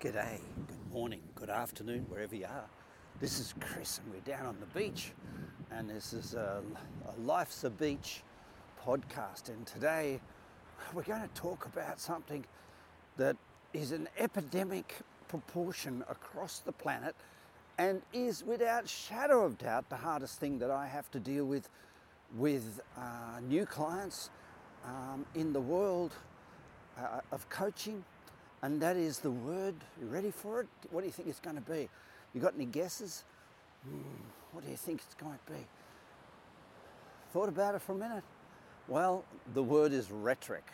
G'day, good morning, good afternoon, wherever you are. This is Chris, and we're down on the beach, and this is a, a Life's a Beach podcast. And today we're going to talk about something that is an epidemic proportion across the planet and is without shadow of doubt the hardest thing that I have to deal with with uh, new clients um, in the world uh, of coaching and that is the word. You ready for it? What do you think it's going to be? You got any guesses? Hmm, what do you think it's going to be? Thought about it for a minute? Well, the word is rhetoric.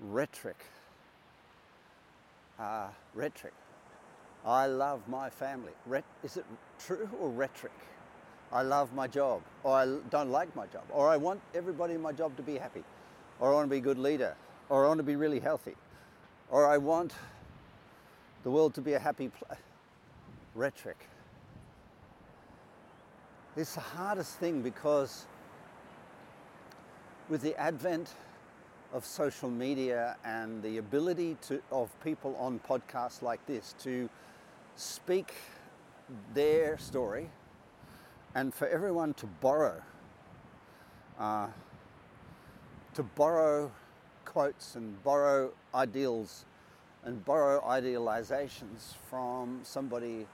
Rhetoric. Uh, rhetoric. I love my family. Ret- is it true or rhetoric? I love my job, or I don't like my job, or I want everybody in my job to be happy, or I want to be a good leader, or I want to be really healthy, or I want the world to be a happy place. Rhetoric. It's the hardest thing because with the advent of social media and the ability to, of people on podcasts like this to speak their story and for everyone to borrow, uh, to borrow quotes and borrow ideals and borrow idealizations from somebody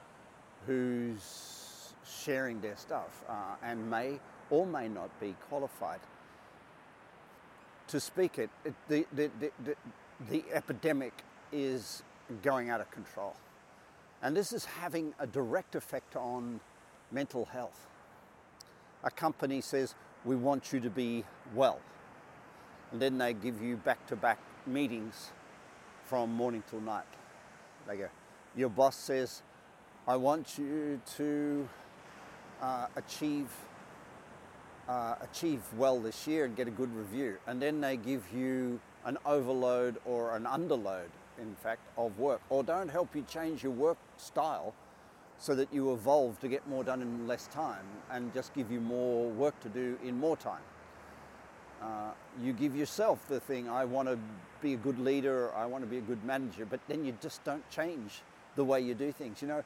who's sharing their stuff uh, and may or may not be qualified to speak it. it the, the, the, the, the epidemic is going out of control. And this is having a direct effect on mental health. A company says, We want you to be well and then they give you back-to-back meetings from morning till night. They go, your boss says, I want you to uh, achieve uh, achieve well this year and get a good review. And then they give you an overload or an underload, in fact, of work, or don't help you change your work style so that you evolve to get more done in less time and just give you more work to do in more time. You give yourself the thing, I want to be a good leader, I want to be a good manager, but then you just don't change the way you do things. You know,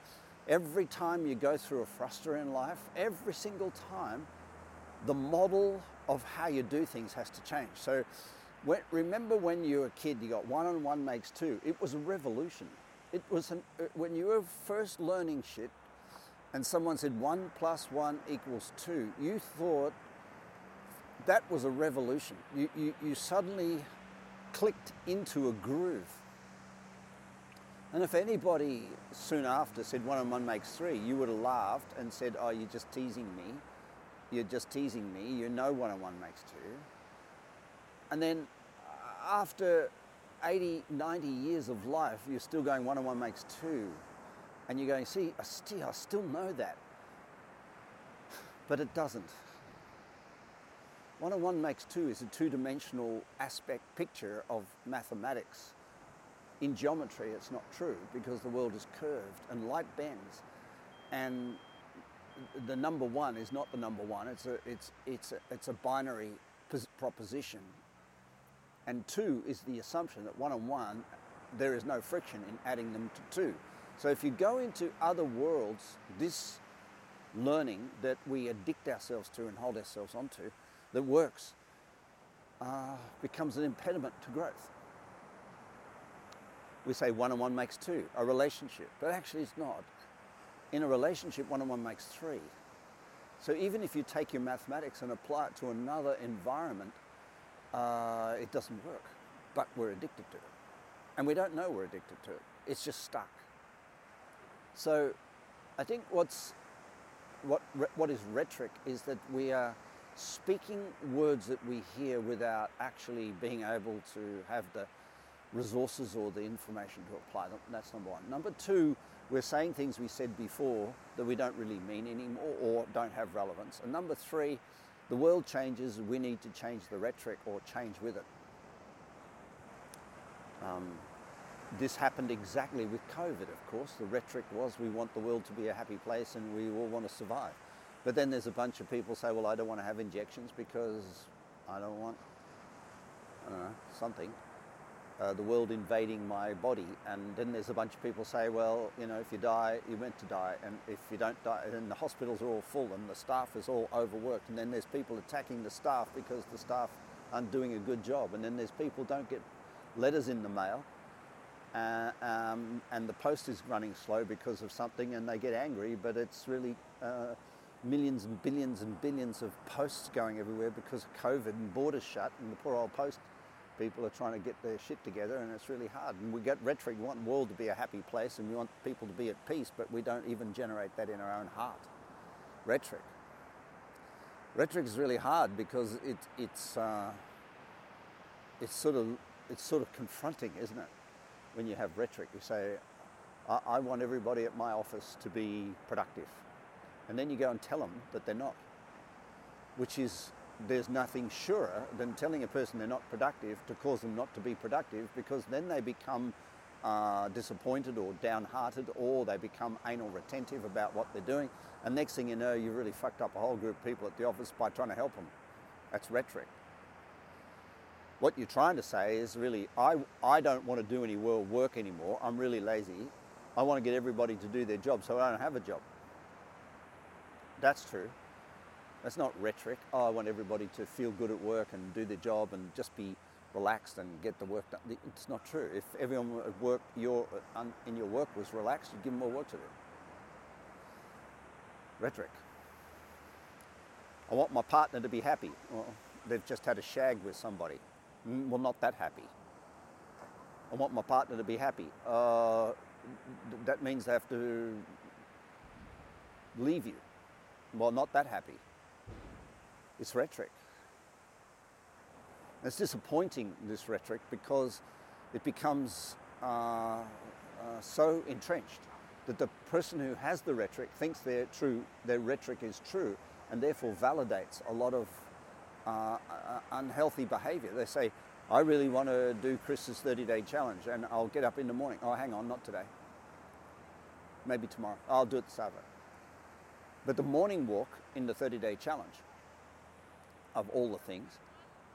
every time you go through a fruster in life, every single time, the model of how you do things has to change. So when, remember when you were a kid, you got one on one makes two. It was a revolution. It was an, uh, when you were first learning shit and someone said one plus one equals two, you thought that was a revolution. You, you, you suddenly clicked into a groove. And if anybody soon after said one and one makes three, you would have laughed and said, Oh, you're just teasing me. You're just teasing me. You know one and one makes two. And then uh, after 80, 90 years of life, you're still going one and one makes two. And you're going, See, I still, I still know that. But it doesn't. One on one makes two is a two dimensional aspect picture of mathematics. In geometry, it's not true because the world is curved and light bends. And the number one is not the number one, it's a, it's, it's a, it's a binary proposition. And two is the assumption that one on one, there is no friction in adding them to two. So if you go into other worlds, this learning that we addict ourselves to and hold ourselves onto, that works uh, becomes an impediment to growth. We say one on one makes two, a relationship, but actually it's not. In a relationship, one on one makes three. So even if you take your mathematics and apply it to another environment, uh, it doesn't work. But we're addicted to it. And we don't know we're addicted to it. It's just stuck. So I think what's, what, what is rhetoric is that we are speaking words that we hear without actually being able to have the resources or the information to apply them. That's number one. Number two, we're saying things we said before that we don't really mean anymore or don't have relevance. And number three, the world changes, we need to change the rhetoric or change with it. Um, this happened exactly with COVID, of course. The rhetoric was we want the world to be a happy place and we all want to survive. But then there's a bunch of people say, well, I don't want to have injections because I don't want, I don't know, something. uh, the world invading my body. And then there's a bunch of people say, well, you know, if you die, you're meant to die. And if you don't die, then the hospitals are all full and the staff is all overworked. And then there's people attacking the staff because the staff aren't doing a good job. And then there's people don't get letters in the mail. Uh, um, and the post is running slow because of something and they get angry, but it's really uh, millions and billions and billions of posts going everywhere because of COVID and borders shut and the poor old post people are trying to get their shit together and it's really hard. And we get rhetoric, we want the world to be a happy place and we want people to be at peace, but we don't even generate that in our own heart. Rhetoric. Rhetoric is really hard because it, it's, uh, it's, sort of, it's sort of confronting, isn't it? When you have rhetoric, you say, I, I want everybody at my office to be productive. And then you go and tell them that they're not, which is there's nothing surer than telling a person they're not productive to cause them not to be productive because then they become uh, disappointed or downhearted or they become anal retentive about what they're doing. And next thing you know, you really fucked up a whole group of people at the office by trying to help them. That's rhetoric. What you're trying to say is really, I, I don't want to do any world work anymore. I'm really lazy. I want to get everybody to do their job so I don't have a job. That's true. That's not rhetoric. Oh, I want everybody to feel good at work and do their job and just be relaxed and get the work done. It's not true. If everyone at work your, in your work was relaxed, you'd give them more work to do. Rhetoric. I want my partner to be happy. Well, they've just had a shag with somebody. Mm, well, not that happy. I want my partner to be happy. Uh, that means they have to leave you. Well, not that happy. It's rhetoric. It's disappointing, this rhetoric, because it becomes uh, uh, so entrenched that the person who has the rhetoric thinks their, true, their rhetoric is true and therefore validates a lot of uh, uh unhealthy behavior. They say, I really want to do Chris's 30 day challenge and I'll get up in the morning. Oh, hang on, not today. Maybe tomorrow. I'll do it this afternoon. But the morning walk in the 30 day challenge of all the things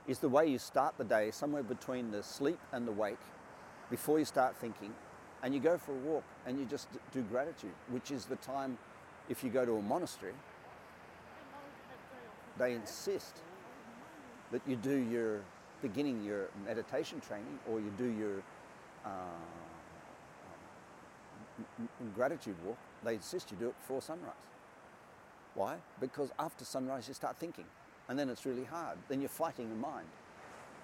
is the way you start the day somewhere between the sleep and the wake before you start thinking and you go for a walk and you just do gratitude which is the time if you go to a monastery they insist that you do your beginning your meditation training or you do your uh, gratitude walk. They insist you do it before sunrise why because after sunrise you start thinking and then it's really hard. Then you're fighting the mind.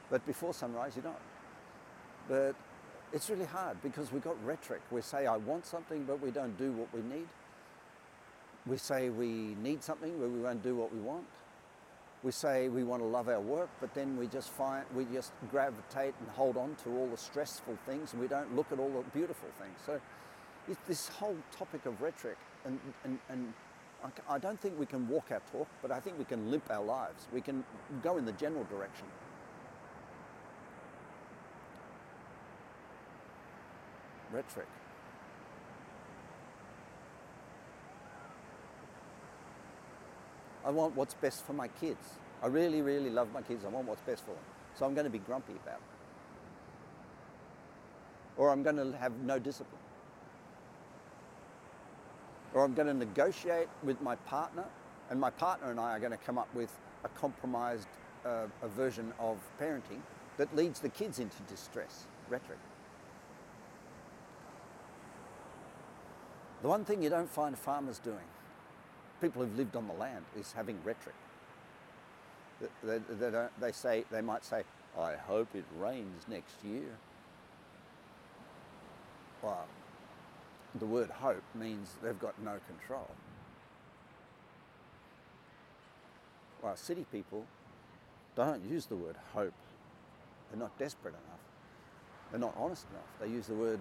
But before sunrise, you're not. But it's really hard because we've got rhetoric. We say, I want something, but we don't do what we need. We say we need something, but we won't do what we want. We say we want to love our work, but then we just find we just gravitate and hold on to all the stressful things, and we don't look at all the beautiful things. So, it's this whole topic of rhetoric and, and, and I don't think we can walk our talk, but I think we can limp our lives. We can go in the general direction. Rhetoric. I want what's best for my kids. I really, really love my kids. I want what's best for them. So I'm going to be grumpy about it. Or I'm going to have no discipline or I'm going to negotiate with my partner, and my partner and I are going to come up with a compromised uh, a version of parenting that leads the kids into distress, rhetoric. The one thing you don't find farmers doing, people who've lived on the land, is having rhetoric. They, they, they, they say, they might say, I hope it rains next year. Well, the word hope means they've got no control. While city people don't use the word hope. They're not desperate enough. They're not honest enough. They use the word,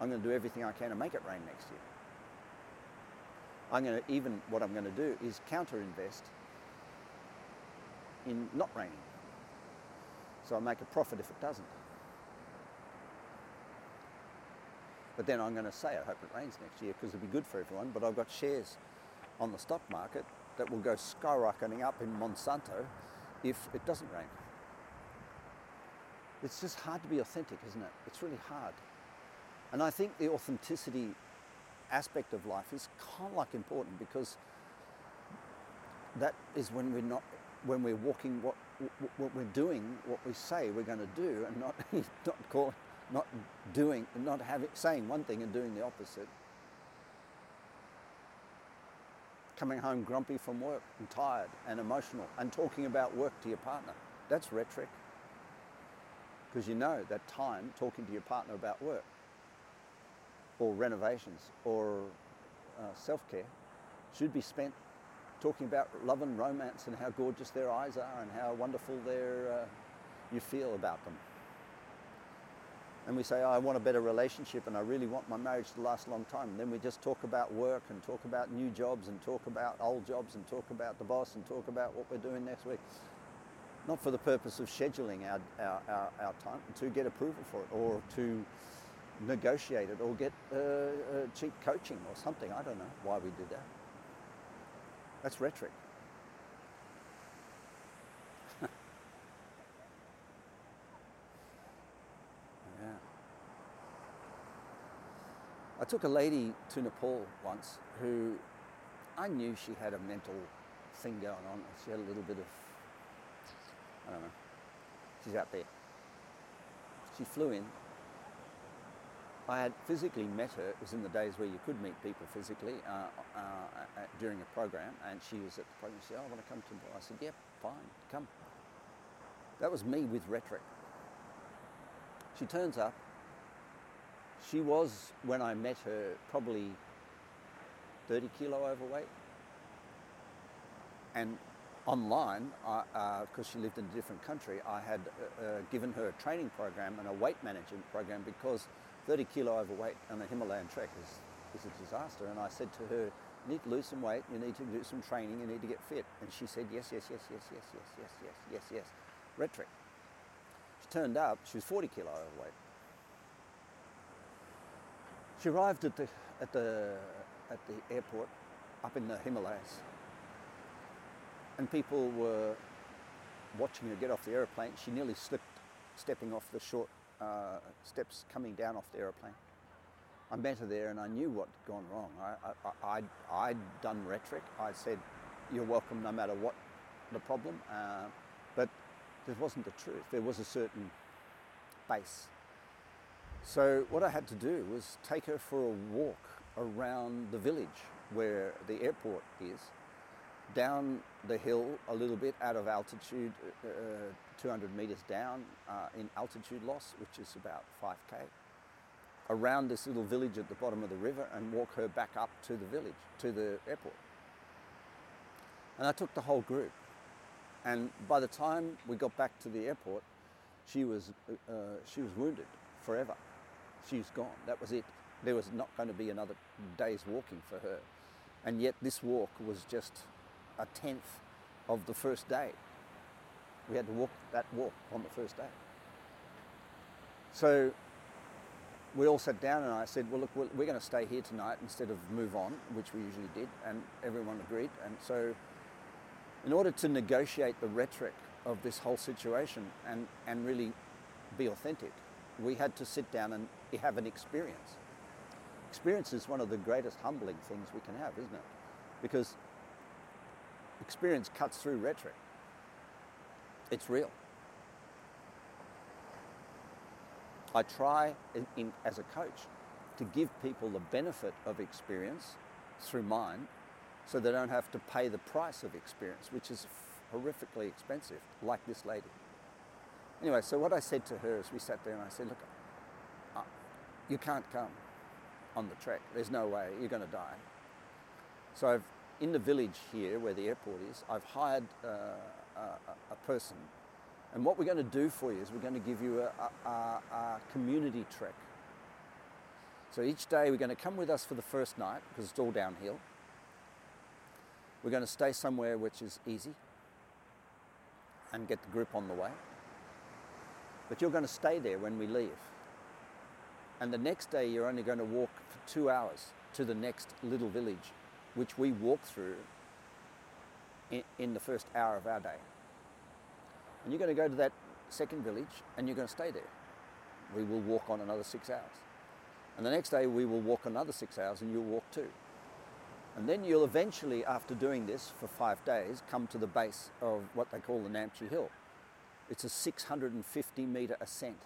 I'm going to do everything I can to make it rain next year. I'm going to, even what I'm going to do is counter invest in not raining. So I make a profit if it doesn't. But then I'm going to say, I hope it rains next year because it'll be good for everyone. But I've got shares on the stock market that will go skyrocketing up in Monsanto if it doesn't rain. it's just hard to be authentic, isn't it? It's really hard. And I think the authenticity aspect of life is kind of like important because that is when we're not when we're walking what what we're doing what we say we're going to do and not not call not doing not having saying one thing and doing the opposite. Coming home grumpy from work and tired and emotional and talking about work to your partner. That's rhetoric. Because you know that time talking to your partner about work or renovations or uh, self-care should be spent talking about love and romance and how gorgeous their eyes are and how wonderful uh, you feel about them. And we say, oh, I want a better relationship and I really want my marriage to last a long time. And then we just talk about work and talk about new jobs and talk about old jobs and talk about the boss and talk about what we're doing next week. Not for the purpose of scheduling our, our, our, our time, to get approval for it or to negotiate it or get uh, uh, cheap coaching or something. I don't know why we do that. That's rhetoric. yeah. I took a lady to Nepal once who I knew she had a mental thing going on. She had a little bit of, I don't know, she's out there. She flew in I had physically met her. It was in the days where you could meet people physically uh, uh, uh, during a program, and she was at the program. She said, oh, "I want to come to." Nepal. I said, yeah, fine, come." That was me with rhetoric. She turns up. She was, when I met her, probably 30 kilo overweight. And online, because uh, she lived in a different country, I had uh, uh, given her a training program and a weight management program because 30 kilo overweight on a Himalayan trek is, is a disaster. And I said to her, you need to lose some weight, you need to do some training, you need to get fit. And she said, yes, yes, yes, yes, yes, yes, yes, yes, yes, yes. Rhetoric. She turned up, she was 40 kilo overweight. She arrived at the, at the, at the airport up in the Himalayas. And people were watching her get off the aeroplane. She nearly slipped stepping off the short uh, steps coming down off the aeroplane. I met her there and I knew what had gone wrong. I, I, I'd done rhetoric. I said, you're welcome no matter what the problem. Uh, but this wasn't the truth. There was a certain base. So what I had to do was take her for a walk around the village where the airport is down the hill a little bit out of altitude, uh, uh 200 meters down uh, in altitude loss, which is about 5k, around this little village at the bottom of the river and walk her back up to the village, to the airport. And I took the whole group. And by the time we got back to the airport, she was, uh, she was wounded forever. She was gone. That was it. There was not going to be another day's walking for her. And yet this walk was just a tenth of the first day. We had to walk that walk on the first day. So we all sat down and I said, well, look, we're going to stay here tonight instead of move on, which we usually did, and everyone agreed. And so in order to negotiate the rhetoric of this whole situation and, and really be authentic, we had to sit down and have an experience. Experience is one of the greatest humbling things we can have, isn't it? Because experience cuts through rhetoric. It's real. I try in, in, as a coach to give people the benefit of experience through mine so they don't have to pay the price of experience, which is horrifically expensive, like this lady. Anyway, so what I said to her as we sat there and I said, look, uh, you can't come on the trek. There's no way. You're going to die. So I've in the village here where the airport is, I've hired uh, a, a, person. And what we're going to do for you is we're going to give you a, a, a community trek. So each day we're going to come with us for the first night because it's all downhill. We're going to stay somewhere which is easy and get the group on the way. But you're going to stay there when we leave. And the next day you're only going to walk for two hours to the next little village which we walk through in, in the first hour of our day. And you're going to go to that second village and you're going to stay there. We will walk on another six hours. And the next day we will walk another six hours and you'll walk too. And then you'll eventually, after doing this for five days, come to the base of what they call the Namche Hill. It's a 650 metre ascent.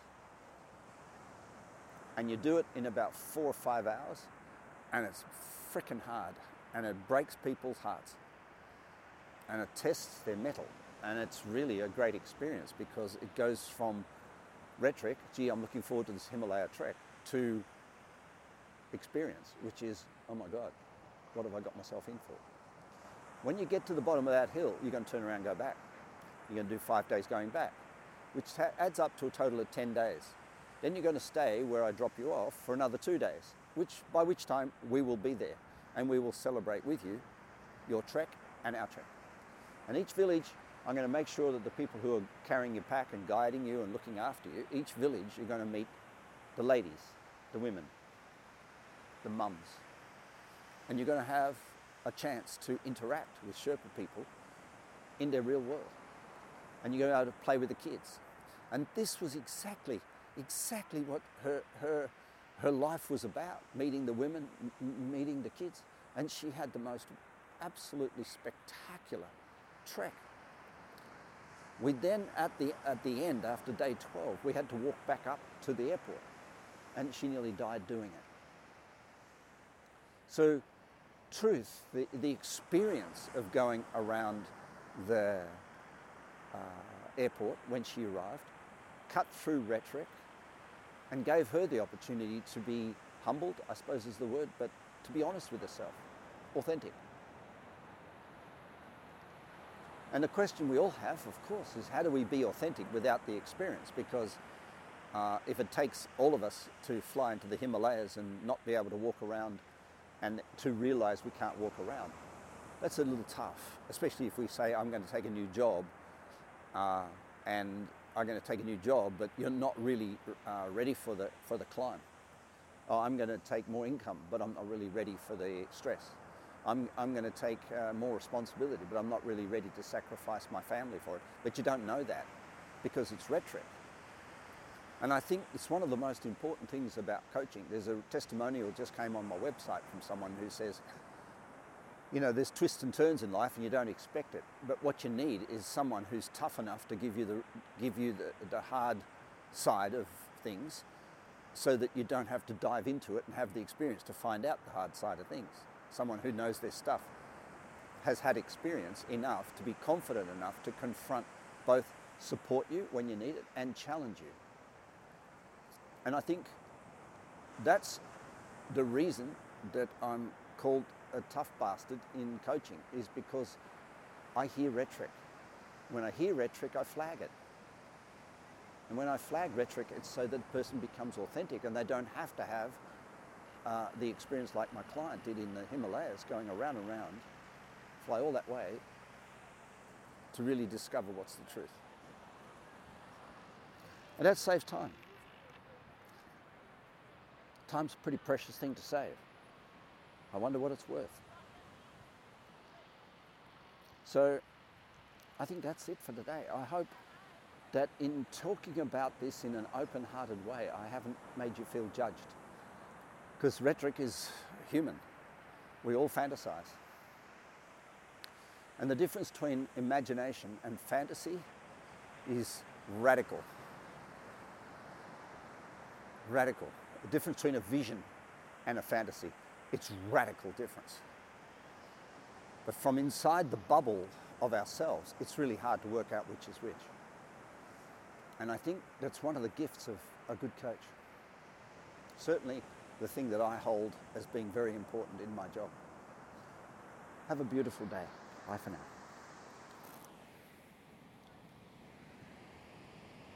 And you do it in about four or five hours, and it's freaking hard, and it breaks people's hearts, and it tests their mettle. And it's really a great experience because it goes from rhetoric, gee, I'm looking forward to this Himalaya trek, to experience, which is, oh my God, what have I got myself in for? When you get to the bottom of that hill, you're going to turn around and go back. You're going to do five days going back, which adds up to a total of 10 days. Then you're going to stay where I drop you off for another two days, which by which time we will be there and we will celebrate with you your trek and our trek. And each village, I'm going to make sure that the people who are carrying your pack and guiding you and looking after you, each village you're going to meet the ladies, the women, the mums, and you're going to have a chance to interact with Sherpa people in their real world. And to be able to play with the kids. And this was exactly, exactly what her, her, her life was about meeting the women, m- meeting the kids. And she had the most absolutely spectacular trek. We then, at the, at the end, after day 12, we had to walk back up to the airport. And she nearly died doing it. So truth, the, the experience of going around the airport when she arrived, cut through rhetoric, and gave her the opportunity to be humbled, I suppose is the word, but to be honest with herself, authentic. And the question we all have, of course, is how do we be authentic without the experience? Because uh, if it takes all of us to fly into the Himalayas and not be able to walk around and to realize we can't walk around. That's a little tough, especially if we say, I'm going to take a new job uh, and I'm going to take a new job, but you're not really uh, ready for the, for the climb. Oh, I'm going to take more income, but I'm not really ready for the stress. I'm, I'm going to take uh, more responsibility, but I'm not really ready to sacrifice my family for it. But you don't know that because it's rhetoric. And I think it's one of the most important things about coaching. There's a testimonial just came on my website from someone who says, you know, there's twists and turns in life and you don't expect it. But what you need is someone who's tough enough to give you the, give you the, the hard side of things so that you don't have to dive into it and have the experience to find out the hard side of things. Someone who knows their stuff has had experience enough to be confident enough to confront both support you when you need it and challenge you. And I think that's the reason that I'm called a tough bastard in coaching is because I hear rhetoric. When I hear rhetoric, I flag it. And when I flag rhetoric, it's so that the person becomes authentic and they don't have to have uh, the experience like my client did in the Himalayas, going around and around, fly all that way to really discover what's the truth. And that saves time. Time's a pretty precious thing to save. I wonder what it's worth. So I think that's it for today. I hope that in talking about this in an open hearted way, I haven't made you feel judged. Because rhetoric is human, we all fantasize. And the difference between imagination and fantasy is radical. Radical the difference between a vision and a fantasy. It's radical difference. But from inside the bubble of ourselves, it's really hard to work out which is which. And I think that's one of the gifts of a good coach. Certainly the thing that I hold as being very important in my job. Have a beautiful day. Bye for now.